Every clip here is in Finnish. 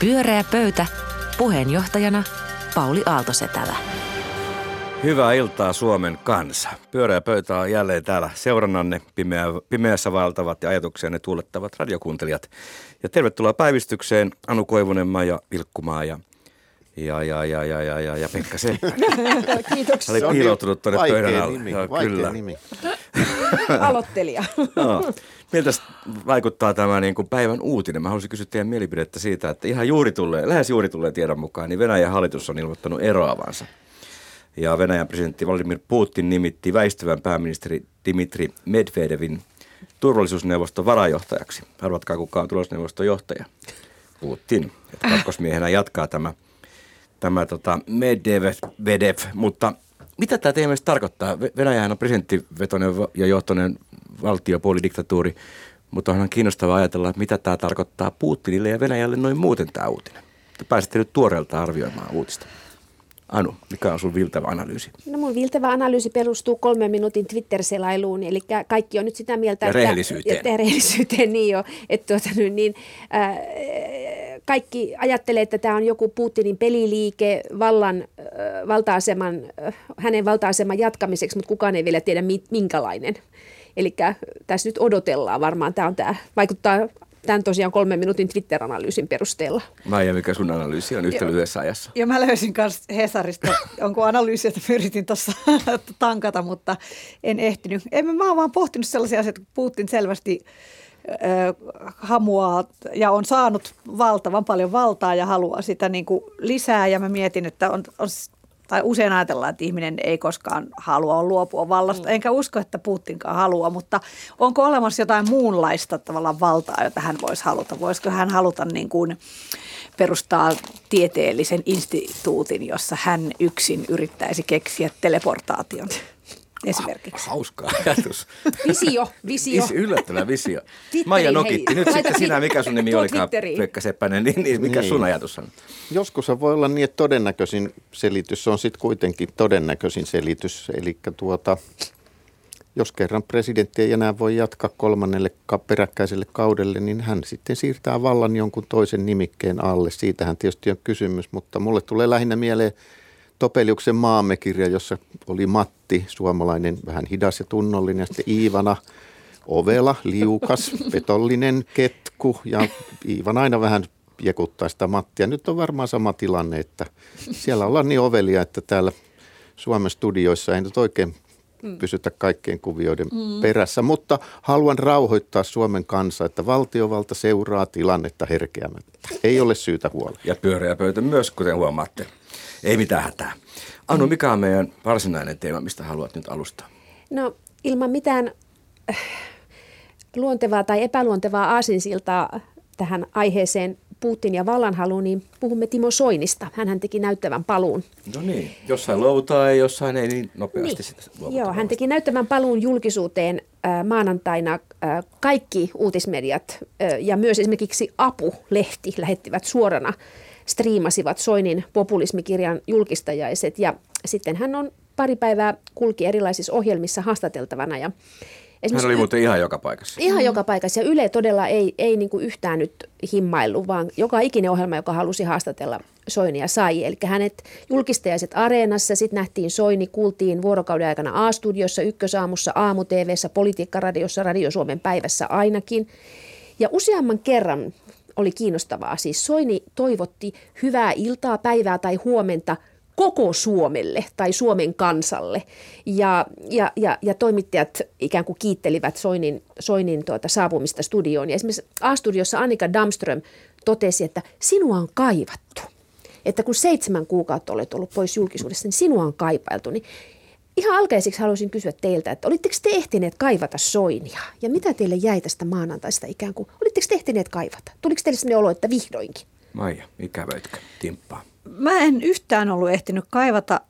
Pyöreä pöytä. Puheenjohtajana Pauli Aaltosetälä. Hyvää iltaa Suomen kansa. Pyöreä pöytä on jälleen täällä seurannanne pimeä, pimeässä vaeltavat ja ajatuksianne tuulettavat radiokuuntelijat. Ja tervetuloa päivystykseen Anu Koivunen, Maija Vilkkumaa ja ja, ja, ja, ja, ja, ja, ja Pekka Seppä. Kiitoksia. Oli piiloutunut tuonne pöydän alle. Nimi, Joo, kyllä. nimi. Aloittelija. no. Miltä vaikuttaa tämä niin kuin päivän uutinen? Mä haluaisin kysyä teidän mielipidettä siitä, että ihan juuri tulee, lähes juuri tulee tiedon mukaan, niin Venäjän hallitus on ilmoittanut eroavansa. Ja Venäjän presidentti Vladimir Putin nimitti väistyvän pääministeri Dimitri Medvedevin turvallisuusneuvoston varajohtajaksi. Arvatkaa kuka on turvallisuusneuvoston johtaja? Putin. Että kakkosmiehenä jatkaa tämä, tämä tota Medvedev. Mutta mitä tämä teidän mielestä tarkoittaa? Venäjähän on presidenttivetoinen ja johtoinen valtiopuolidiktatuuri, mutta onhan kiinnostavaa ajatella, että mitä tämä tarkoittaa Putinille ja Venäjälle noin muuten tämä uutinen. Te pääsette nyt tuoreelta arvioimaan uutista. Anu, mikä on sun viltävä analyysi? No mun viltävä analyysi perustuu kolmen minuutin Twitter-selailuun, eli kaikki on nyt sitä mieltä, ja että... rehellisyyteen. Ja rehellisyyteen, niin jo. Että tuota, niin, äh, kaikki ajattelee, että tämä on joku Putinin peliliike vallan, äh, valta-aseman, äh, hänen valta-aseman jatkamiseksi, mutta kukaan ei vielä tiedä minkälainen. Eli tässä nyt odotellaan varmaan. Tämä, on tämä vaikuttaa tämän tosiaan kolmen minuutin Twitter-analyysin perusteella. Maija, mikä sun analyysi on yhtä lyhyessä ajassa? Ja mä löysin myös Hesarista onko analyysi, että yritin tuossa tankata, mutta en ehtinyt. En, mä oon vaan pohtinut sellaisia asioita, että Putin selvästi hamuaa ja on saanut valtavan paljon valtaa ja haluaa sitä niin kuin lisää. Ja mä mietin, että on, on tai usein ajatellaan, että ihminen ei koskaan halua luopua vallasta, mm. enkä usko, että Putinkaan haluaa, mutta onko olemassa jotain muunlaista tavallaan valtaa, jota hän voisi haluta? Voisiko hän haluta niin kuin perustaa tieteellisen instituutin, jossa hän yksin yrittäisi keksiä teleportaation? Esimerkiksi. Hauska ajatus. Visio, visio. Is, yllättävä visio. Twitteri, Maija nokitti. Nyt sitten sinä, mikä sun nimi olikaan, Pekka Seppänen, niin, niin mikä niin. sun ajatus on? Joskus voi olla niin, että todennäköisin selitys on sitten kuitenkin todennäköisin selitys. Eli tuota, jos kerran presidentti ei enää voi jatkaa kolmannelle peräkkäiselle kaudelle, niin hän sitten siirtää vallan jonkun toisen nimikkeen alle. Siitähän tietysti on kysymys, mutta mulle tulee lähinnä mieleen Topeliuksen maamekirja, jossa oli Matti, suomalainen, vähän hidas ja tunnollinen, ja sitten Iivana, ovela, liukas, petollinen, ketku, ja Iivan aina vähän jekuttaa sitä Mattia. Nyt on varmaan sama tilanne, että siellä ollaan niin ovelia, että täällä Suomen studioissa ei nyt oikein mm. pysytä kaikkien kuvioiden mm. perässä, mutta haluan rauhoittaa Suomen kanssa, että valtiovalta seuraa tilannetta herkeämättä. Ei ole syytä huolta. Ja pyöreä pöytä myös, kuten huomaatte. Ei mitään hätää. Anu, mikä on meidän varsinainen teema, mistä haluat nyt alustaa? No ilman mitään äh, luontevaa tai epäluontevaa aasinsiltaa tähän aiheeseen Putin ja vallanhalu, niin puhumme Timo Soinista. Hän teki näyttävän paluun. No niin, jossain luovutaan ja jossain ei niin nopeasti niin. sitä Joo, hän teki näyttävän paluun julkisuuteen äh, maanantaina. Äh, kaikki uutismediat äh, ja myös esimerkiksi Apu-lehti lähettivät suorana striimasivat Soinin populismikirjan julkistajaiset ja sitten hän on pari päivää kulki erilaisissa ohjelmissa haastateltavana ja hän oli muuten ihan joka paikassa. Ihan mm. joka paikassa. Ja Yle todella ei, ei niin kuin yhtään nyt himmaillu, vaan joka ikinen ohjelma, joka halusi haastatella Soinia sai. Eli hänet julkistajaiset areenassa, sitten nähtiin Soini, kuultiin vuorokauden aikana A-studiossa, Ykkösaamussa, Aamu-TVssä, Politiikkaradiossa, Radio Suomen päivässä ainakin. Ja useamman kerran oli kiinnostavaa. Siis Soini toivotti hyvää iltaa, päivää tai huomenta koko Suomelle tai Suomen kansalle. Ja, ja, ja, ja toimittajat ikään kuin kiittelivät Soinin, Soinin tuota saapumista studioon. Ja esimerkiksi A-studiossa Annika Damström totesi, että sinua on kaivattu. Että kun seitsemän kuukautta olet ollut pois julkisuudessa, niin sinua on kaipailtu. Niin Ihan alkeisiksi haluaisin kysyä teiltä, että olitteko te ehtineet kaivata Soinia? Ja mitä teille jäi tästä maanantaista ikään kuin? Olitteko te ehtineet kaivata? Tuliko teille sellainen olo, että vihdoinkin? Maija, ikävöitkö timppaa? Mä en yhtään ollut ehtinyt kaivata,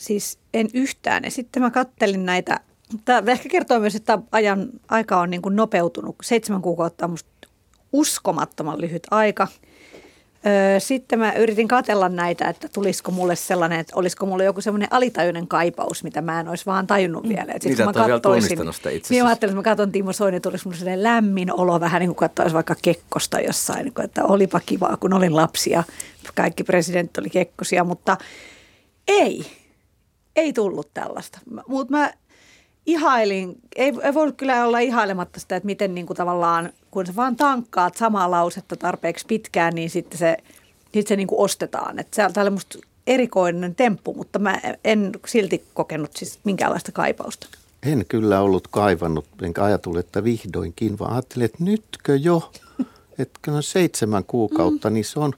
siis en yhtään. Ja sitten mä kattelin näitä, tämä ehkä kertoo myös, että ajan aika on niin kuin nopeutunut. Seitsemän kuukautta on musta uskomattoman lyhyt aika. Sitten mä yritin katella näitä, että tulisiko mulle sellainen, että olisiko mulle joku semmoinen alitajuinen kaipaus, mitä mä en olisi vaan tajunnut mm. vielä. Sitten niin, mä katsoisin, sitä itse Niin mä ajattelin, että mä katson Timo Soini, tulisi mulle sellainen lämmin olo, vähän niin kuin katsoisi vaikka Kekkosta jossain, niin kuin, että olipa kivaa, kun olin lapsia. Kaikki presidentti oli Kekkosia, mutta ei, ei tullut tällaista. Mutta mä ihailin, ei, ei voi kyllä olla ihailematta sitä, että miten niin kuin tavallaan, kun sä vaan tankkaat samaa lausetta tarpeeksi pitkään, niin sitten se, sitten se niin kuin ostetaan. Että tämä oli musta erikoinen temppu, mutta mä en silti kokenut siis minkäänlaista kaipausta. En kyllä ollut kaivannut, enkä ajatellut, että vihdoinkin, vaan ajattelin, että nytkö jo, että on seitsemän kuukautta, mm. niin se on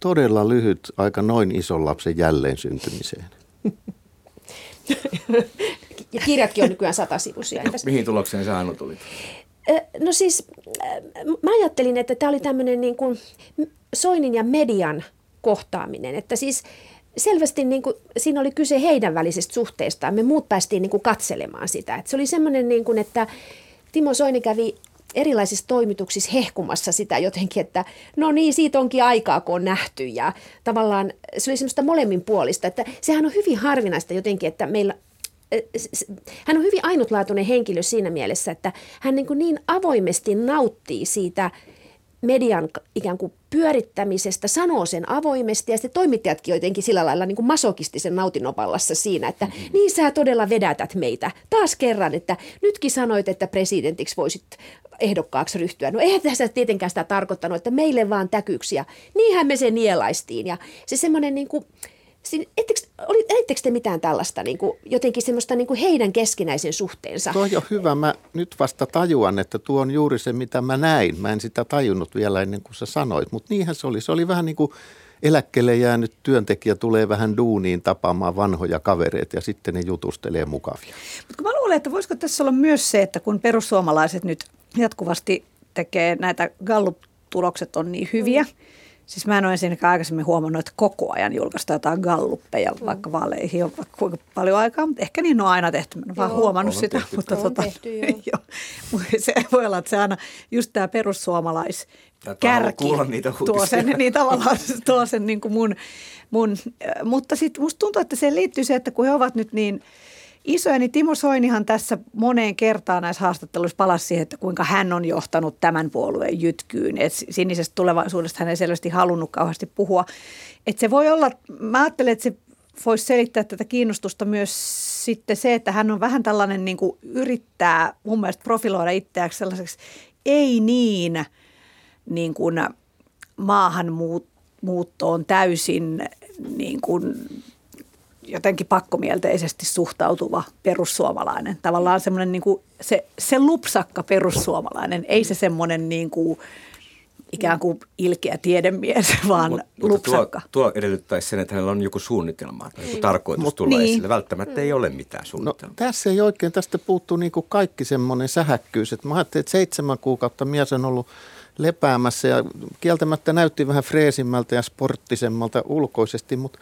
todella lyhyt aika noin ison lapsen jälleen syntymiseen. Ja kirjatkin on nykyään satasivuisia. Mihin tulokseen sä Hannu tulit? No siis mä ajattelin, että tämä oli tämmöinen niin kuin Soinin ja median kohtaaminen. Että siis selvästi niin kuin, siinä oli kyse heidän välisestä suhteestaan. Me muut päästiin niin kuin katselemaan sitä. Että se oli semmoinen, niin kuin, että Timo Soini kävi erilaisissa toimituksissa hehkumassa sitä jotenkin, että no niin, siitä onkin aikaa, kun on nähty. Ja tavallaan se oli semmoista molemmin puolista, että sehän on hyvin harvinaista jotenkin, että meillä hän on hyvin ainutlaatuinen henkilö siinä mielessä, että hän niin, kuin niin avoimesti nauttii siitä median ikään kuin pyörittämisestä, sanoo sen avoimesti ja sitten toimittajatkin jotenkin sillä lailla niin kuin masokistisen nautinnopallassa siinä, että mm-hmm. niin sä todella vedätät meitä taas kerran, että nytkin sanoit, että presidentiksi voisit ehdokkaaksi ryhtyä. No eihän tässä tietenkään sitä tarkoittanut, että meille vaan täkyksiä. Niinhän me se nielaistiin ja se semmoinen niin kuin, Ettekö te mitään tällaista, niin kuin, jotenkin semmoista niin kuin heidän keskinäisen suhteensa? Tuo on jo hyvä. Mä nyt vasta tajuan, että tuo on juuri se, mitä mä näin. Mä en sitä tajunnut vielä ennen kuin sä sanoit, mutta niinhän se oli. Se oli vähän niin kuin eläkkeelle jäänyt työntekijä tulee vähän duuniin tapaamaan vanhoja kavereita ja sitten ne jutustelee mukavia. Mutta mä luulen, että voisiko tässä olla myös se, että kun perussuomalaiset nyt jatkuvasti tekee näitä Gallup-tulokset on niin hyviä, mm Siis mä en ole ensinnäkään aikaisemmin huomannut, että koko ajan julkaista jotain galluppeja, mm. vaikka vaaleihin on vaikka kuinka paljon aikaa, mutta ehkä niin on aina tehty. Mä en vaan huomannut sitä. Tehty. Mutta on tota, tehty, joo. jo. se voi olla, että se aina just tämä perussuomalais kärki tuo sen, niin tavallaan tuo sen niin kuin mun, mun, mutta sitten musta tuntuu, että se liittyy se, että kun he ovat nyt niin – isoja, Timo Soinihan tässä moneen kertaan näissä haastatteluissa palasi siihen, että kuinka hän on johtanut tämän puolueen jytkyyn. Et sinisestä tulevaisuudesta hän ei selvästi halunnut kauheasti puhua. Et se voi olla, mä ajattelen, että se voisi selittää tätä kiinnostusta myös sitten se, että hän on vähän tällainen niin kuin yrittää mun mielestä profiloida itseäksi sellaiseksi ei niin, niin kuin maahanmuuttoon täysin niin kuin jotenkin pakkomielteisesti suhtautuva perussuomalainen. Tavallaan semmoinen niin kuin se, se lupsakka perussuomalainen, ei se semmoinen niin kuin ikään kuin ilkeä tiedemies, vaan Mut, lupsakka. Tuo, tuo edellyttäisi sen, että hänellä on joku suunnitelma tai joku tarkoitus Mut, tulla niin. esille. Välttämättä ei ole mitään no, suunnitelmaa. No, tässä ei oikein, tästä puuttuu niin kuin kaikki semmoinen sähäkkyys. Että mä ajattelin, että seitsemän kuukautta mies on ollut lepäämässä ja kieltämättä näytti vähän freesimmältä ja sporttisemmalta ulkoisesti, mutta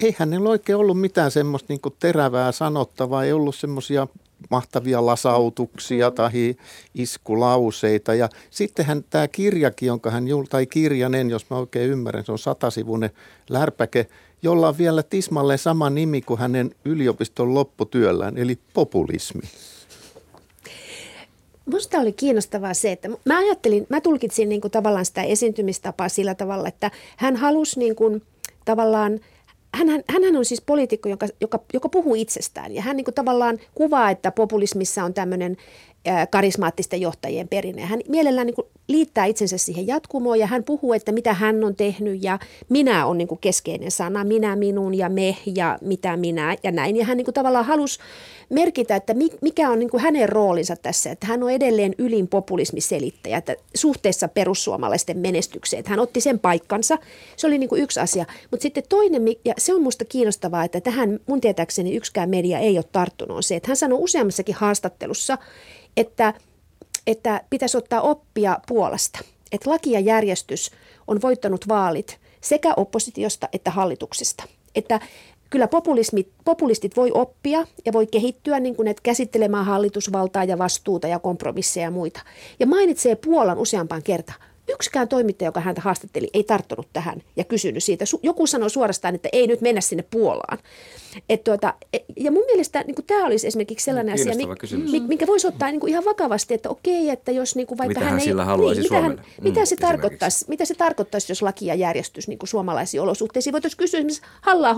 ei hänellä oikein ollut mitään semmoista niin terävää sanottavaa, ei ollut semmoisia mahtavia lasautuksia tai iskulauseita. Ja sittenhän tämä kirjakin, jonka hän, tai kirjanen, jos mä oikein ymmärrän, se on satasivuinen lärpäke, jolla on vielä tismalleen sama nimi kuin hänen yliopiston lopputyöllään, eli populismi. Minusta oli kiinnostavaa se, että mä ajattelin, mä tulkitsin niin kuin tavallaan sitä esiintymistapaa sillä tavalla, että hän halusi niin kuin tavallaan – hän, hän on siis poliitikko, joka, joka, joka puhuu itsestään. Ja hän niin kuin tavallaan kuvaa, että populismissa on tämmöinen karismaattisten johtajien perinne. Hän mielellään niin liittää itsensä siihen jatkumoon ja hän puhuu, että mitä hän on tehnyt ja minä on niin keskeinen sana, minä, minun ja me ja mitä minä ja näin. Ja hän niin tavallaan halusi merkitä, että mikä on niin hänen roolinsa tässä, että hän on edelleen ylin populismiselittäjä että suhteessa perussuomalaisten menestykseen. Että hän otti sen paikkansa, se oli niin yksi asia. Mutta sitten toinen, ja se on minusta kiinnostavaa, että tähän mun tietääkseni yksikään media ei ole tarttunut, on se, että hän sanoi useammassakin haastattelussa, että, että pitäisi ottaa oppia Puolasta. Että laki ja järjestys on voittanut vaalit sekä oppositiosta että hallituksesta. Että kyllä populistit voi oppia ja voi kehittyä niin kuin, että käsittelemään hallitusvaltaa ja vastuuta ja kompromisseja ja muita. Ja mainitsee Puolan useampaan kertaan. Yksikään toimittaja, joka häntä haastatteli, ei tarttunut tähän ja kysynyt siitä. Joku sanoi suorastaan, että ei nyt mennä sinne Puolaan. Et tuota, e, ja mun mielestä niin tämä olisi esimerkiksi sellainen asia, mi, minkä voisi ottaa niin kuin ihan vakavasti, että okei, että jos niin kuin vaikka mitä hän, ei... Niin, mitä, hän, mm, mitä, se tarkoittaisi, mitä se tarkoittaisi, jos laki ja järjestys niin kuin suomalaisiin olosuhteisiin? Voitaisiin kysyä esimerkiksi halla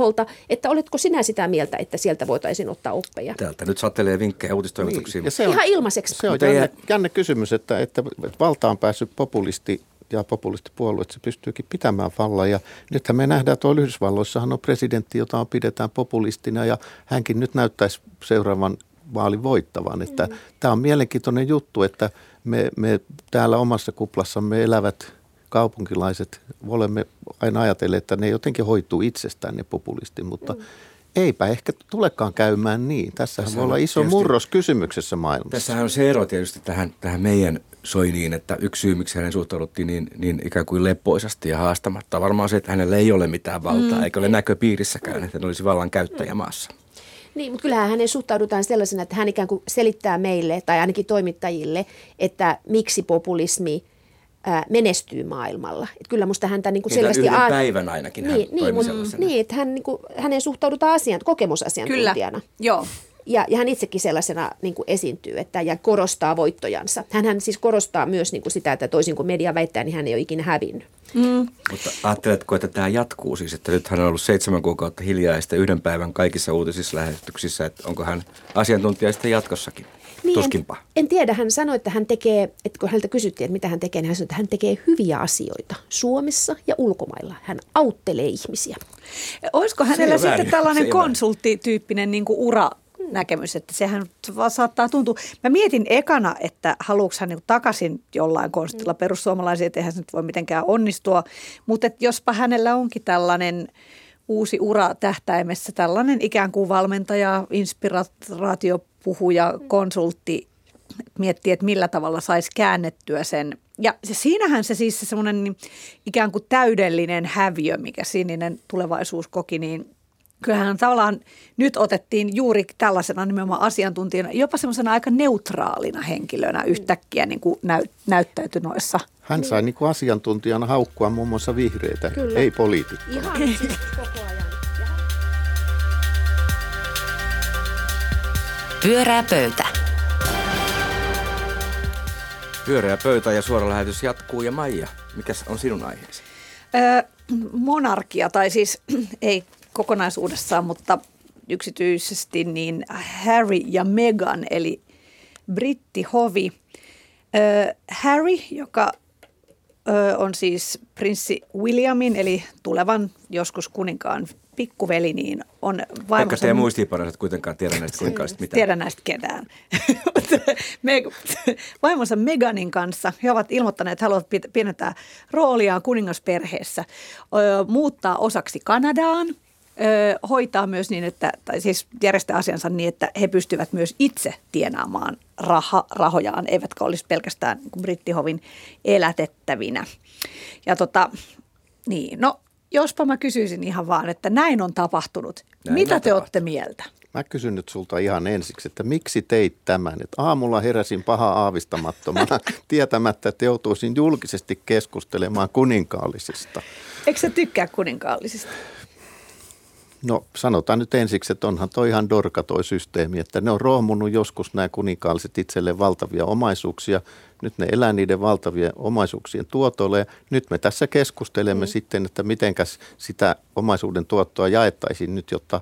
että oletko sinä sitä mieltä, että sieltä voitaisiin ottaa oppeja? Täältä nyt satelee vinkkejä uutistoimituksiin. Niin, se on, ihan ilmaiseksi. Se on jänne, jänne kysymys, että, että valta on päässyt populisti ja populistipuolue, että se pystyykin pitämään vallan. Ja nythän me nähdään, että tuolla Yhdysvalloissahan on presidentti, jota on pidetään populistina ja hänkin nyt näyttäisi seuraavan vaalin voittavan. Että mm. Tämä on mielenkiintoinen juttu, että me, me täällä omassa kuplassamme elävät kaupunkilaiset olemme aina ajatelleet, että ne jotenkin hoituu itsestään ne populisti, mutta mm. Eipä ehkä tulekaan käymään niin. Tässähän tässä voi olla iso murros kysymyksessä maailmassa. Tässähän on se ero tietysti tähän, tähän meidän soi niin, että yksi syy, miksi hänen suhtauduttiin niin, niin ikään kuin leppoisasti ja haastamatta, varmaan se, että hänellä ei ole mitään valtaa, mm. eikä ole näköpiirissäkään, että hän olisi vallan käyttäjä maassa. Niin, mutta kyllähän hänen suhtaudutaan sellaisena, että hän ikään kuin selittää meille, tai ainakin toimittajille, että miksi populismi menestyy maailmalla. Et kyllä musta häntä niin kuin niin, selvästi... Yhden a- päivän ainakin niin, hän niin, mutta, niin, että hän, niin kuin, hänen suhtaudutaan asian, kokemusasiantuntijana. Kyllä, joo. Ja, ja hän itsekin sellaisena niin kuin esiintyy että, ja korostaa voittojansa. Hän siis korostaa myös niin kuin sitä, että toisin kuin media väittää, niin hän ei ole ikinä hävinnyt. Mm. Mutta ajatteletko, että tämä jatkuu siis, että nyt hän on ollut seitsemän kuukautta hiljaa ja sitten yhden päivän kaikissa uutisissa lähetyksissä, että onko hän asiantuntija sitten jatkossakin? Tuskinpa. En, en tiedä, hän sanoi, että hän tekee, että kun häneltä kysyttiin, että mitä hän tekee, niin hän sanoi, että hän tekee hyviä asioita Suomessa ja ulkomailla. Hän auttelee ihmisiä. Olisiko hänellä sitten tällainen konsulttityyppinen niin kuin ura näkemys, että sehän saattaa tuntua. Mä mietin ekana, että haluuks hän niin takaisin jollain konstilla perussuomalaisia, että eihän se nyt voi mitenkään onnistua, mutta että jospa hänellä onkin tällainen uusi ura tähtäimessä, tällainen ikään kuin valmentaja, inspiraatiopuhuja, konsultti, miettii, että millä tavalla saisi käännettyä sen. Ja se, siinähän se siis se semmoinen niin ikään kuin täydellinen häviö, mikä sininen tulevaisuus koki, niin kyllähän tavallaan nyt otettiin juuri tällaisena nimenomaan asiantuntijana, jopa semmoisena aika neutraalina henkilönä yhtäkkiä niin kuin näy, näyttäytyi noissa. Hän sai niin kuin asiantuntijana haukkua muun muassa vihreitä, Kyllä. ei poliitikkoja. Ihan siis koko ajan. Pyörää pöytä. Pyöreä pöytä ja suora lähetys jatkuu. Ja Maija, mikä on sinun aiheesi? Öö, monarkia, tai siis ei kokonaisuudessaan, mutta yksityisesti niin Harry ja Meghan, eli brittihovi. Harry, joka on siis prinssi Williamin, eli tulevan joskus kuninkaan pikkuveli, niin on vaimonsa... Vaikka teidän muistiinpanot kuitenkaan tiedä näistä kuninkaista mitään. Tiedä näistä ketään. vaimonsa Meganin kanssa he ovat ilmoittaneet, että haluavat pienentää rooliaan kuningasperheessä, muuttaa osaksi Kanadaan – hoitaa myös niin, että, tai siis järjestää asiansa niin, että he pystyvät myös itse tienaamaan raha, rahojaan, eivätkä olisi pelkästään niin brittihovin elätettävinä. Ja tota, niin, no jospa mä kysyisin ihan vaan, että näin on tapahtunut. Näin Mitä te olette mieltä? Mä kysyn nyt sulta ihan ensiksi, että miksi teit tämän? Että aamulla heräsin paha aavistamattomana tietämättä, että joutuisin julkisesti keskustelemaan kuninkaallisista. Eikö sä tykkää kuninkaallisista? No sanotaan nyt ensiksi, että onhan toi ihan dorka toi systeemi, että ne on rohmunut joskus nämä kuninkaalliset itselleen valtavia omaisuuksia. Nyt ne elää niiden valtavien omaisuuksien tuotolle ja nyt me tässä keskustelemme mm. sitten, että mitenkäs sitä omaisuuden tuottoa jaettaisiin nyt, jotta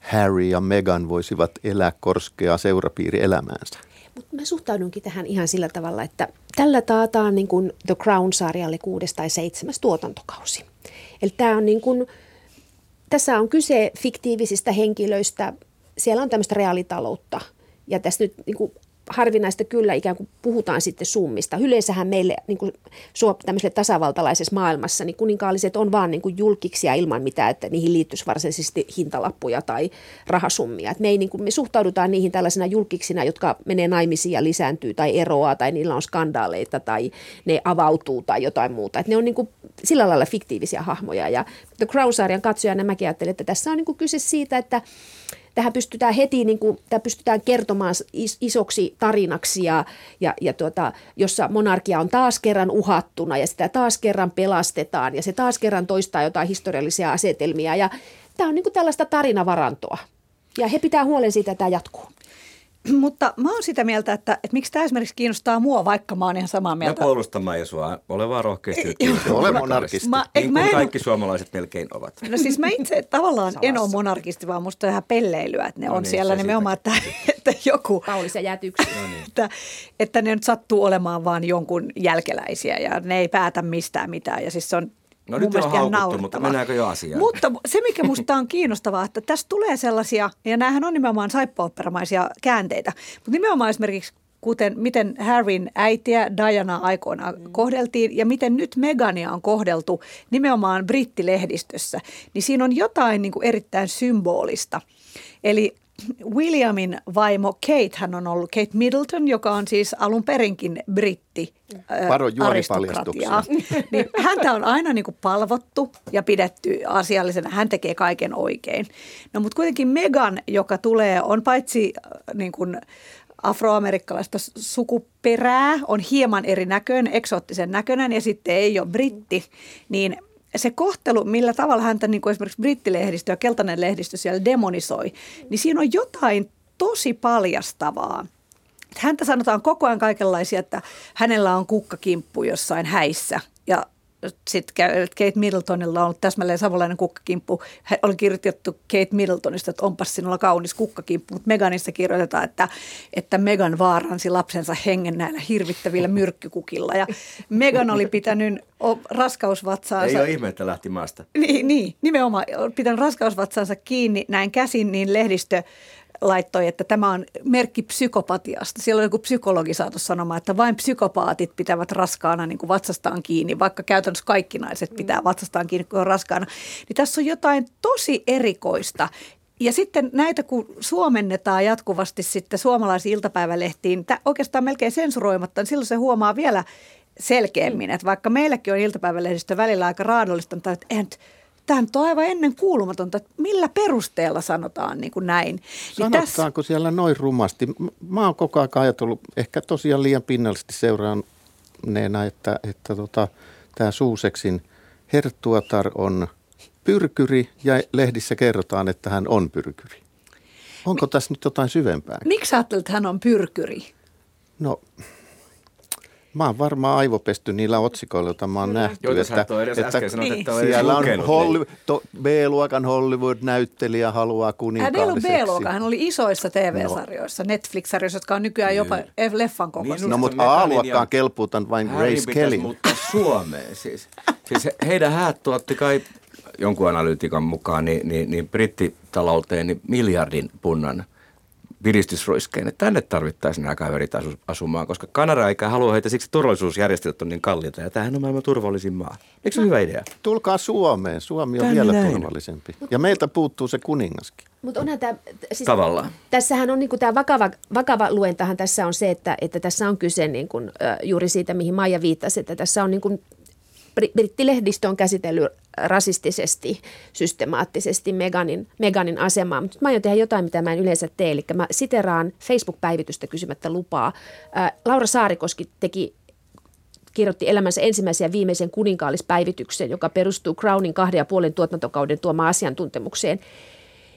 Harry ja Meghan voisivat elää korskeaa seurapiirielämäänsä. Mutta mä suhtaudunkin tähän ihan sillä tavalla, että tällä taataan niin kuin The Crown-sarjalle kuudes tai seitsemäs tuotantokausi. Eli tämä on niin kuin tässä on kyse fiktiivisistä henkilöistä. Siellä on tämmöistä reaalitaloutta. Ja tässä nyt niin kuin harvinaista kyllä ikään kuin puhutaan sitten summista. Yleensähän meille niin kuin tämmöiselle tasavaltalaisessa maailmassa, niin kuninkaalliset on vaan niin kuin julkiksia ilman mitään, että niihin liittyisi varsinaisesti hintalappuja tai rahasummia. Et me, ei, niin kuin, me suhtaudutaan niihin tällaisena julkiksina, jotka menee naimisiin ja lisääntyy tai eroaa tai niillä on skandaaleita tai ne avautuu tai jotain muuta. Et ne on niin kuin sillä lailla fiktiivisiä hahmoja. Ja The Crown-sarjan katsojana mäkin ajattelen, että tässä on niin kuin kyse siitä, että tähän pystytään heti niin kuin, pystytään kertomaan is, isoksi tarinaksi, ja, ja, ja tuota, jossa monarkia on taas kerran uhattuna ja sitä taas kerran pelastetaan ja se taas kerran toistaa jotain historiallisia asetelmia. Ja tämä on niin kuin tällaista tarinavarantoa. Ja he pitää huolen siitä, että tämä jatkuu. Mutta mä oon sitä mieltä, että, että miksi tämä esimerkiksi kiinnostaa mua, vaikka mä oon ihan samaa mieltä. Mä puolustan Maija sua. Ole vaan rohkeasti. Ole monarkisti. Mä, niin kuin mä en, kaikki suomalaiset melkein ovat. No siis mä itse tavallaan en ole monarkisti, vaan musta on ihan pelleilyä, että ne No on niin, siellä nimenomaan, että, että joku, Pauli, sä jäät yksin. että, että ne nyt sattuu olemaan vaan jonkun jälkeläisiä ja ne ei päätä mistään mitään. Ja siis se on No nyt on haukuttu, mutta mennäänkö jo asiaan? Mutta se, mikä musta on kiinnostavaa, että tässä tulee sellaisia, ja näähän on nimenomaan saippuoperamaisia käänteitä, mutta nimenomaan esimerkiksi kuten miten Harryn äitiä Diana aikoinaan mm. kohdeltiin ja miten nyt Megania on kohdeltu nimenomaan brittilehdistössä, niin siinä on jotain niin kuin erittäin symbolista. Eli Williamin vaimo Kate, hän on ollut Kate Middleton, joka on siis alun perinkin britti Varo aristokratiaa. niin häntä on aina niin kuin palvottu ja pidetty asiallisena. Hän tekee kaiken oikein. No mutta kuitenkin Megan, joka tulee, on paitsi niin kuin afroamerikkalaista sukuperää, on hieman eri näköinen, eksoottisen näköinen ja sitten ei ole britti, niin se kohtelu, millä tavalla häntä niin kuin esimerkiksi brittilehdistö ja keltainen lehdistö siellä demonisoi, niin siinä on jotain tosi paljastavaa. Häntä sanotaan koko ajan kaikenlaisia, että hänellä on kukkakimppu jossain häissä ja sitten Kate Middletonilla on ollut täsmälleen samanlainen kukkakimppu. Hän oli kirjoitettu Kate Middletonista, että onpas sinulla kaunis kukkakimppu, mutta Meganissa kirjoitetaan, että, että Megan vaaransi lapsensa hengen näillä hirvittävillä myrkkykukilla. Ja Megan oli pitänyt raskausvatsaansa. Ei ole ihme, että lähti maasta. Niin, niin, nimenomaan pitänyt raskausvatsansa kiinni näin käsin, niin lehdistö laittoi, että tämä on merkki psykopatiasta. Siellä on joku psykologi saatu sanomaan, että vain psykopaatit pitävät raskaana niin kuin vatsastaan kiinni, vaikka käytännössä kaikki naiset pitää vatsastaan kiinni, kun on raskaana. Niin tässä on jotain tosi erikoista. Ja sitten näitä, kun suomennetaan jatkuvasti sitten suomalaisiin iltapäivälehtiin, oikeastaan melkein sensuroimatta, niin silloin se huomaa vielä selkeämmin, että vaikka meilläkin on iltapäivälehdistö välillä aika raadollista, mutta että eihän, tämä on aivan ennen kuulumatonta, että millä perusteella sanotaan niin kuin näin. Niin tässä, Sanotaanko siellä noin rumasti? Mä oon koko ajan ajatellut, ehkä tosiaan liian pinnallisesti seuraanneena, että, että tota, tämä Suuseksin herttuatar on pyrkyri ja lehdissä kerrotaan, että hän on pyrkyri. Onko tässä nyt jotain syvempää? miksi ajattelet, että hän on pyrkyri? No, mä oon varmaan aivopesty niillä otsikoilla, joita mä oon nähty. Joita sä et ole edes äsken että ole edes siellä on lukenut Hollywood, to, B-luokan Hollywood-näyttelijä haluaa Hän ei kuninkaalliseksi. ollut B-luokka, hän oli isoissa TV-sarjoissa, Netflix-sarjoissa, jotka on nykyään jopa leffan kokoisia. Niin, No mutta A-luokkaan ja- kelpuutan vain Harry Grace Kelly. muuttaa Suomeen siis. Siis he- heidän häät tuotti kai jonkun analyytikan mukaan niin, niin, niin brittitalouteen niin miljardin punnan piristysruiskeen, että tänne tarvittaisiin nämä kaverit asu, asumaan, koska Kanada eikä halua heitä, siksi turvallisuusjärjestelyt on niin kalliita ja tämähän on maailman turvallisin maa. Eikö se ole hyvä idea? Tulkaa Suomeen. Suomi on Tänne vielä näin. turvallisempi. Ja meiltä puuttuu se kuningaskin. Mutta onhan tämä, siis Tavallaan. Tässähän on niinku tämä vakava, vakava luentahan tässä on se, että, että tässä on kyse niinku, juuri siitä, mihin Maija viittasi, että tässä on niinku, brittilehdistö on käsitellyt rasistisesti, systemaattisesti Meganin, Meganin asemaa. Mutta mä aion tehdä jotain, mitä mä en yleensä tee. Eli mä siteraan Facebook-päivitystä kysymättä lupaa. Ää, Laura Saarikoski teki kirjoitti elämänsä ensimmäisen ja viimeisen kuninkaallispäivityksen, joka perustuu Crownin kahden ja puolen tuotantokauden tuomaan asiantuntemukseen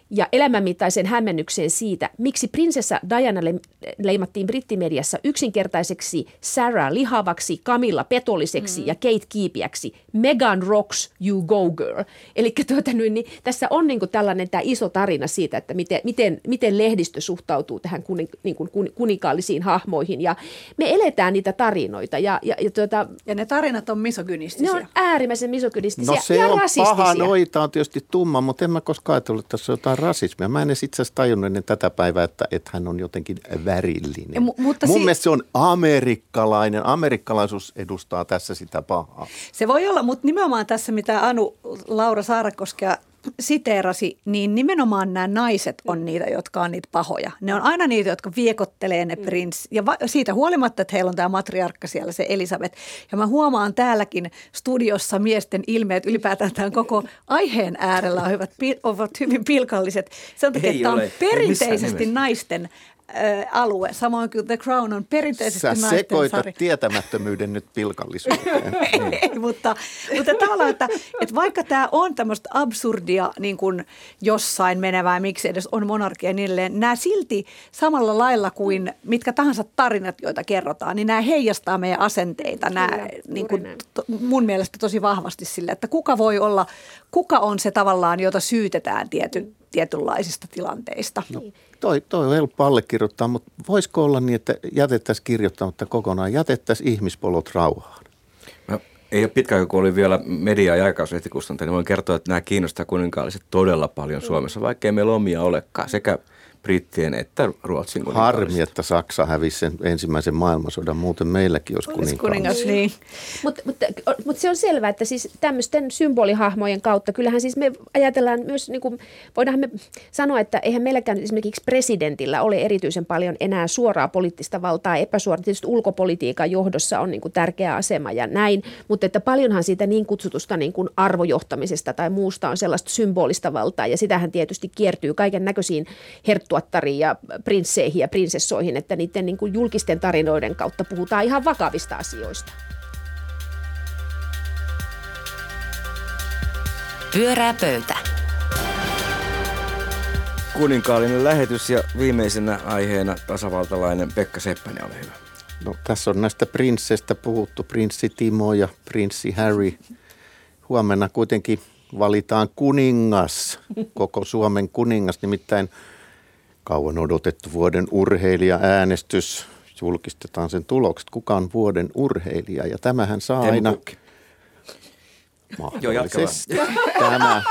ja elämänmittaisen hämmennykseen siitä, miksi prinsessa Diana le- leimattiin brittimediassa yksinkertaiseksi Sarah lihavaksi, Camilla petolliseksi mm. ja Kate kiipiäksi. Megan rocks, you go girl. Eli tuota, niin, tässä on niin kuin tällainen tämä iso tarina siitä, että miten, miten, miten lehdistö suhtautuu tähän kunin, niin kuin kun, kunikaallisiin hahmoihin. Ja me eletään niitä tarinoita ja, ja, ja tuota, Ja ne tarinat on ne misogynistisiä. on äärimmäisen misogynistisiä No se ja on rasistisia. paha noita on tietysti tumma, mutta en mä koskaan ajatellut, että tässä on jotain rasismia. Mä en edes itse asiassa tajunnut ennen tätä päivää, että, että hän on jotenkin värillinen. Mu- mutta Mun si- mielestä se on amerikkalainen. Amerikkalaisuus edustaa tässä sitä pahaa. Se voi olla, mutta nimenomaan tässä, mitä Anu Laura Saarakoskea siteerasi, niin nimenomaan nämä naiset on niitä, jotka on niitä pahoja. Ne on aina niitä, jotka viekottelee ne prins. Ja va- siitä huolimatta, että heillä on tämä matriarkka siellä, se Elisabeth. Ja mä huomaan täälläkin studiossa miesten ilmeet ylipäätään tämän koko aiheen äärellä ovat, ovat hyvin pilkalliset. Se on takia, että tämä on perinteisesti naisten alue, samoin kuin The Crown on perinteisesti Sä naisten sekoitat sari. tietämättömyyden nyt pilkallisuuteen. Ei, mutta, mutta tavallaan, että, että vaikka tämä on tämmöistä absurdia niin kuin jossain menevää, miksi edes on monarkia ja niin edelleen, nämä silti samalla lailla kuin mitkä tahansa tarinat, joita kerrotaan, niin nämä heijastaa meidän asenteita nämä, Kyllä, niin kuin, to, mun mielestä tosi vahvasti sille, että kuka voi olla, kuka on se tavallaan, jota syytetään tietyn, tietynlaisista tilanteista. No, toi, toi on helppo allekirjoittaa, mutta voisiko olla niin, että jätettäisiin kirjoittamatta kokonaan, jätettäisiin ihmispolot rauhaan? Mä ei ole pitkä, kun oli vielä media- ja aikauslehtikustanta, niin voin kertoa, että nämä kiinnostaa kuninkaalliset todella paljon Suomessa, vaikkei meillä omia olekaan. Sekä brittien että Ruotsin Harmi, että Saksa hävisi sen ensimmäisen maailmansodan, muuten meilläkin olisi kuningas. kuningas niin. Mutta mut, mut se on selvää, että siis tämmöisten symbolihahmojen kautta, kyllähän siis me ajatellaan myös, niin kuin, voidaan me sanoa, että eihän meilläkään esimerkiksi presidentillä ole erityisen paljon enää suoraa poliittista valtaa, epäsuoraa, tietysti ulkopolitiikan johdossa on niin kuin tärkeä asema ja näin, mutta että paljonhan siitä niin kutsutusta niin kuin arvojohtamisesta tai muusta on sellaista symbolista valtaa. Ja sitähän tietysti kiertyy kaiken näköisiin herttu tuottariin ja prinsseihin ja prinsessoihin, että niiden niin kuin julkisten tarinoiden kautta puhutaan ihan vakavista asioista. Pyörää pöytä. Kuninkaallinen lähetys ja viimeisenä aiheena tasavaltalainen Pekka Seppänen, ole hyvä. No, tässä on näistä prinsseistä puhuttu, prinssi Timo ja prinssi Harry. Huomenna kuitenkin valitaan kuningas, koko Suomen kuningas, nimittäin kauan odotettu vuoden urheilija-äänestys. Julkistetaan sen tulokset, kuka on vuoden urheilija. Ja tämähän saa Teemu aina... Mahdollisesti. Tämä,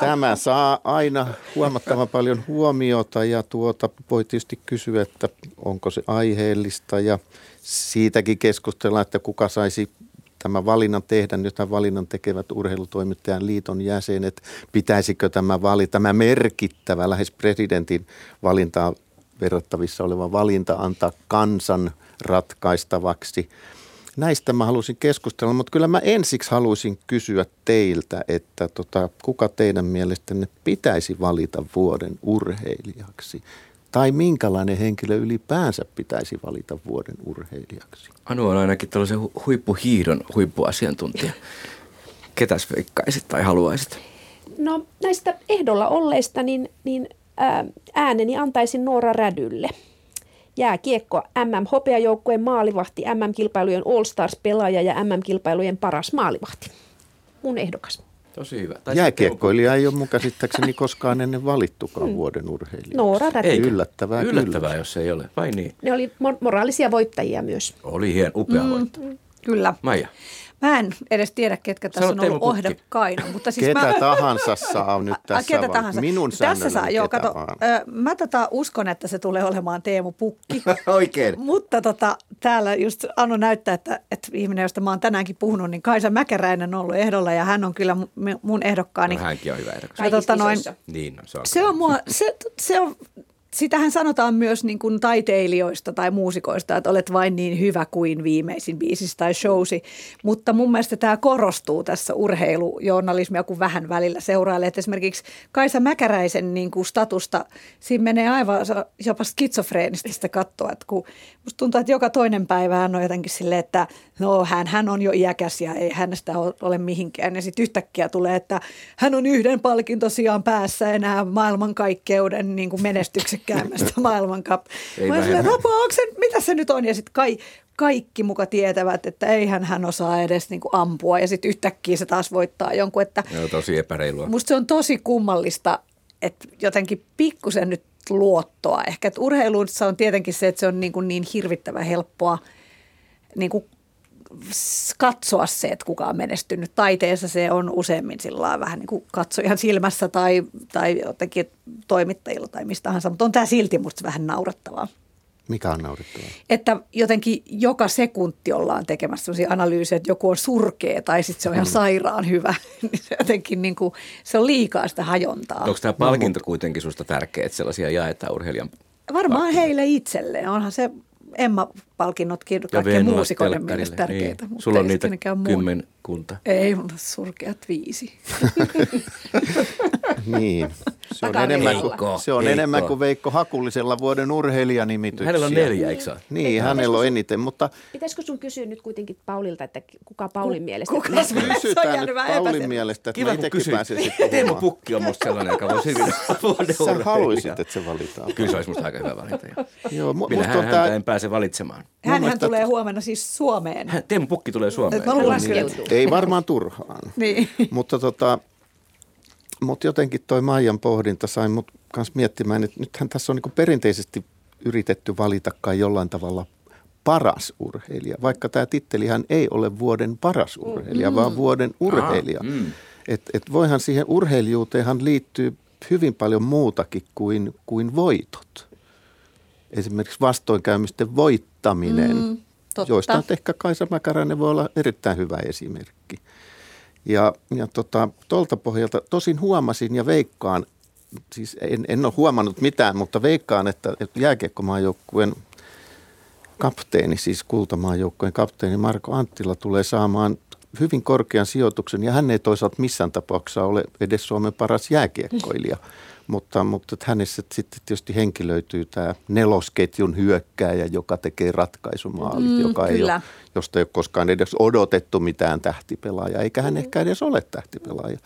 tämä saa aina huomattavan paljon huomiota ja tuota, voi tietysti kysyä, että onko se aiheellista ja siitäkin keskustellaan, että kuka saisi tämä valinnan tehdä, nyt tämän valinnan tekevät urheilutoimittajan liiton jäsenet, pitäisikö tämä vali, tämä merkittävä lähes presidentin valintaa verrattavissa oleva valinta antaa kansan ratkaistavaksi. Näistä mä halusin keskustella, mutta kyllä mä ensiksi haluaisin kysyä teiltä, että tota, kuka teidän mielestänne pitäisi valita vuoden urheilijaksi? Tai minkälainen henkilö ylipäänsä pitäisi valita vuoden urheilijaksi? Anu on ainakin tällaisen huippuhiidon huippuasiantuntija. Ketäs veikkaisit tai haluaisit? No näistä ehdolla olleista niin, niin ää, ääneni antaisin Noora Rädylle. Jääkiekko MM-hopeajoukkueen maalivahti, MM-kilpailujen All-Stars-pelaaja ja MM-kilpailujen paras maalivahti. Mun ehdokas. Tosi hyvä. Tai Jääkiekkoilija ei ole mun käsittääkseni koskaan ennen valittukaan mm. vuoden urheilija. Noora Ei Yllättävää, Yllättävää kyllä. jos ei ole, vai niin? Ne oli moraalisia voittajia myös. Oli hien upea mm. voitto. Kyllä. Maija. Mä en edes tiedä, ketkä tässä on ollut ehdokkaina. Mutta siis ketä mä, tahansa saa nyt tässä ketä tahansa. Minun Tässä saa, joo, kato, ö, mä tota uskon, että se tulee olemaan Teemu Pukki. Oikein. Mutta tota, täällä just Anu näyttää, että, että ihminen, josta mä oon tänäänkin puhunut, niin Kaisa Mäkäräinen on ollut ehdolla ja hän on kyllä mun ehdokkaani. No, hänkin on hyvä ehdokas. Ja, tota, noin, niin, no, se on, se on, mua, se, se on sitähän sanotaan myös niin kuin taiteilijoista tai muusikoista, että olet vain niin hyvä kuin viimeisin biisissä tai showsi. Mutta mun mielestä tämä korostuu tässä urheilujournalismia, kun vähän välillä seurailee. Että esimerkiksi Kaisa Mäkäräisen niin kuin statusta, siinä menee aivan jopa skitsofreenistä katsoa. Että kun musta tuntuu, että joka toinen päivä hän on jotenkin silleen, että no hän, hän on jo iäkäs ja ei hänestä ole mihinkään. Ja sitten yhtäkkiä tulee, että hän on yhden palkintosiaan päässä enää maailmankaikkeuden niin kuin menestyksekkäämmästä maailmankap. Mä silleen, se, mitä se nyt on? Ja sitten kai, kaikki muka tietävät, että eihän hän osaa edes niin kuin ampua ja sitten yhtäkkiä se taas voittaa jonkun. Että Joo, tosi epäreilua. Musta se on tosi kummallista, että jotenkin pikkusen nyt luottoa. Ehkä että urheilussa on tietenkin se, että se on niin, kuin niin hirvittävän helppoa niin kuin katsoa se, että kuka on menestynyt. Taiteessa se on useimmin sillä vähän niin kuin katsojan silmässä tai, tai jotenkin toimittajilla tai mistä tahansa, mutta on tämä silti musta vähän naurettavaa. Mikä on naurettavaa? Että jotenkin joka sekunti ollaan tekemässä sellaisia analyysejä, että joku on surkea tai sitten se on ihan sairaan hyvä. Niin se jotenkin niin kuin, se on liikaa sitä hajontaa. Onko tämä palkinto kuitenkin susta tärkeä, että sellaisia jaetaan urheilijan Varmaan heille itselleen. Onhan se Emma-palkinnotkin kaikkien muusikoiden mielestä tärkeitä. Niin. Sulla on niitä kymmenkunta. Ei, mutta surkeat viisi. niin. Se on, enemmän kuin, se on enemmän kuin Veikko Hakullisella vuoden urheilijanimitys. Hänellä on neljä, eikö saa? Niin, hänellä on eniten, mutta... Pitäisikö sun kysyä nyt kuitenkin Paulilta, että kuka Paulin mielestä? Kuka Kysytään nyt Paulin mielestä, että Kiva, kun sitten Teemu Pukki on musta sellainen, joka voisi hyvin vuoden Sä haluaisit, että se valitaan. Kyllä se olisi musta aika hyvä valinta. Joo, Minä hän, häntä en pääse valitsemaan. Hän tulee huomenna siis Suomeen. Teemu Pukki tulee Suomeen. Ei varmaan turhaan. Niin. Mutta tota, mutta jotenkin toi Maijan pohdinta sai mut kanssa miettimään, että nythän tässä on niin perinteisesti yritetty valita kai jollain tavalla paras urheilija, vaikka tämä tittelihän ei ole vuoden paras urheilija, mm. vaan vuoden urheilija. Ah, mm. et, et voihan siihen urheilijuuteenhan liittyy hyvin paljon muutakin kuin, kuin voitot. Esimerkiksi vastoinkäymisten voittaminen, mm, joista ehkä Kaisa Mäkäräinen voi olla erittäin hyvä esimerkki. Ja, ja tota, pohjalta tosin huomasin ja veikkaan, siis en, en ole huomannut mitään, mutta veikkaan, että, että jääkiekkomaajoukkueen kapteeni, siis kultamaajoukkueen kapteeni Marko Anttila tulee saamaan hyvin korkean sijoituksen ja hän ei toisaalta missään tapauksessa ole edes Suomen paras jääkiekkoilija. Mutta, mutta hänessä sitten tietysti henkilöityy tämä nelosketjun hyökkääjä, joka tekee ratkaisumaalit, mm, joka ei ole, josta ei ole koskaan edes odotettu mitään tähtipelaajaa, eikä hän mm. ehkä edes ole tähtipelaaja.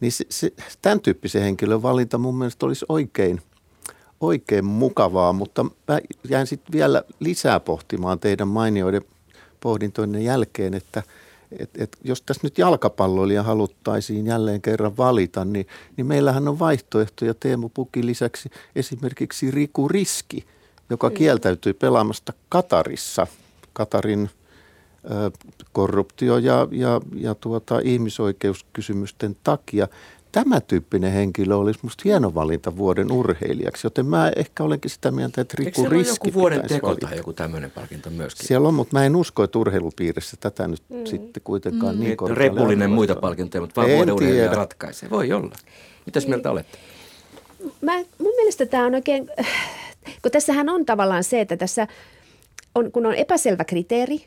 Niin se, se, tämän tyyppisen henkilön valinta mun mielestä olisi oikein, oikein mukavaa, mutta mä jäin sitten vielä lisää pohtimaan teidän mainioiden pohdintoinen jälkeen, että – et, et jos tässä nyt jalkapalloilija haluttaisiin jälleen kerran valita, niin, niin meillähän on vaihtoehtoja Teemu Pukin lisäksi esimerkiksi Riku Riski, joka kieltäytyi pelaamasta Katarissa. Katarin korruptio- ja, ja, ja tuota, ihmisoikeuskysymysten takia tämä tyyppinen henkilö olisi musta hieno valinta vuoden urheilijaksi, joten mä ehkä olenkin sitä mieltä, että Riku Eikö Riski joku vuoden teko valita. tai joku tämmöinen palkinto myöskin? Siellä on, mutta mä en usko, että urheilupiirissä tätä nyt mm. sitten kuitenkaan mm. niin, niin korkealle. Repullinen muita palkintoja, mutta vaan en vuoden urheilija ratkaisee. Voi olla. Mitäs mieltä olette? Mä, mun mielestä tämä on oikein, kun tässähän on tavallaan se, että tässä on, kun on epäselvä kriteeri,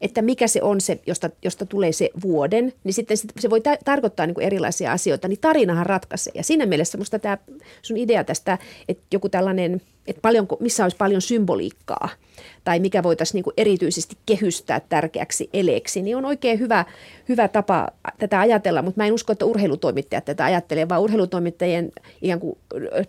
että mikä se on se, josta, josta tulee se vuoden, niin sitten se voi ta- tarkoittaa niin kuin erilaisia asioita, niin tarinahan ratkaisee. Ja siinä mielessä minusta tämä sun idea tästä, että joku tällainen, että paljonko, missä olisi paljon symboliikkaa – tai mikä voitaisiin niin erityisesti kehystää tärkeäksi eleeksi, niin on oikein hyvä, hyvä tapa tätä ajatella, mutta mä en usko, että urheilutoimittajat tätä ajattelee, vaan urheilutoimittajien ikään kuin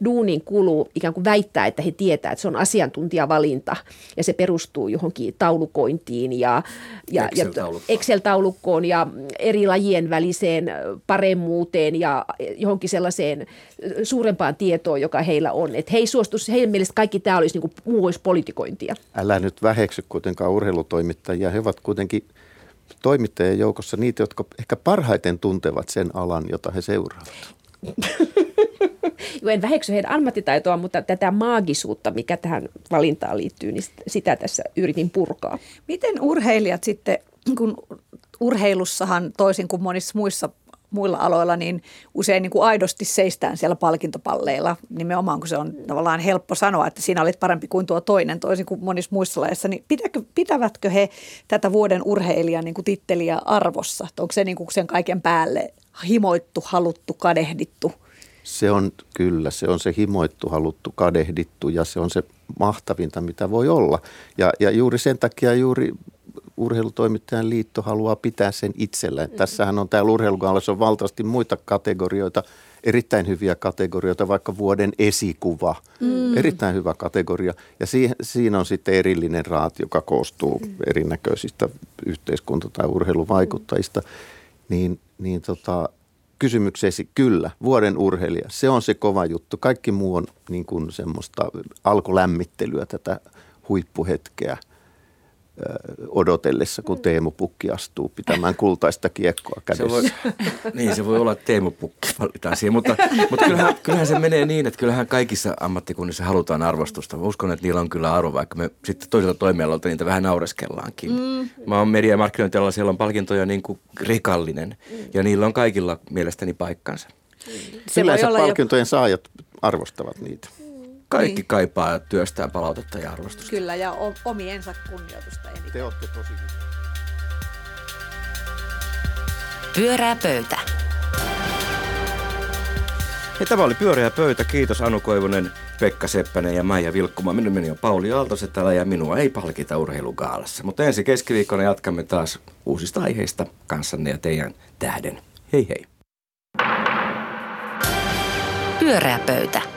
duunin kuuluu ikään kuin väittää, että he tietää, että se on asiantuntijavalinta ja se perustuu johonkin taulukointiin ja, ja, Excel-taulukkoon. ja Excel-taulukkoon ja eri lajien väliseen paremmuuteen ja johonkin sellaiseen suurempaan tietoon, joka heillä on. Että he ei suostu, heidän mielestä kaikki tämä olisi niin kuin, muu olisi politikointia älä nyt väheksy kuitenkaan urheilutoimittajia. He ovat kuitenkin toimittajien joukossa niitä, jotka ehkä parhaiten tuntevat sen alan, jota he seuraavat. en väheksy heidän ammattitaitoa, mutta tätä maagisuutta, mikä tähän valintaan liittyy, niin sitä tässä yritin purkaa. Miten urheilijat sitten, kun urheilussahan toisin kuin monissa muissa muilla aloilla, niin usein niin kuin aidosti seistään siellä palkintopalleilla, nimenomaan kun se on tavallaan helppo sanoa, että siinä olit parempi kuin tuo toinen, toisin kuin monissa muissa lajeissa, niin pitäkö, pitävätkö he tätä vuoden urheilijan niin titteliä arvossa? Onko se niin kuin sen kaiken päälle himoittu, haluttu, kadehdittu? Se on kyllä, se on se himoittu, haluttu, kadehdittu ja se on se mahtavinta, mitä voi olla. Ja, ja juuri sen takia juuri urheilutoimittajan liitto haluaa pitää sen itsellä. Mm. Tässähän on täällä urheilugaalassa on valtavasti muita kategorioita, erittäin hyviä kategorioita, vaikka vuoden esikuva, mm. erittäin hyvä kategoria. Ja si- siinä on sitten erillinen raat, joka koostuu mm. erinäköisistä yhteiskunta- tai urheiluvaikuttajista. Niin, niin tota, kysymykseesi kyllä, vuoden urheilija, se on se kova juttu. Kaikki muu on niin kuin semmoista alkulämmittelyä tätä huippuhetkeä odotellessa, kun Teemu Pukki astuu pitämään kultaista kiekkoa kädessä. Se voi, niin, se voi olla, että Teemu Pukki valitaan siihen, mutta, mutta kyllähän, kyllähän, se menee niin, että kyllähän kaikissa ammattikunnissa halutaan arvostusta. Mä uskon, että niillä on kyllä arvo, vaikka me sitten toiselta toimialalta niitä vähän naureskellaankin. Mm. Mä oon media- ja markkinointialalla, siellä on palkintoja niin kuin rikallinen mm. ja niillä on kaikilla mielestäni paikkansa. Se Yleensä palkintojen jo... saajat arvostavat niitä. Kaikki niin. kaipaa työstään palautetta ja arvostusta. Kyllä, ja omiensa kunnioitusta eniten. Te olette tosi Pyörää pöytä. Ja tämä oli Pyöreä pöytä. Kiitos Anu Koivunen, Pekka Seppänen ja Maija Vilkkuma. Minun nimeni on Pauli Aaltoset täällä ja minua ei palkita urheilugaalassa. Mutta ensi keskiviikkona jatkamme taas uusista aiheista kanssanne ja teidän tähden. Hei hei. Pyöreä pöytä.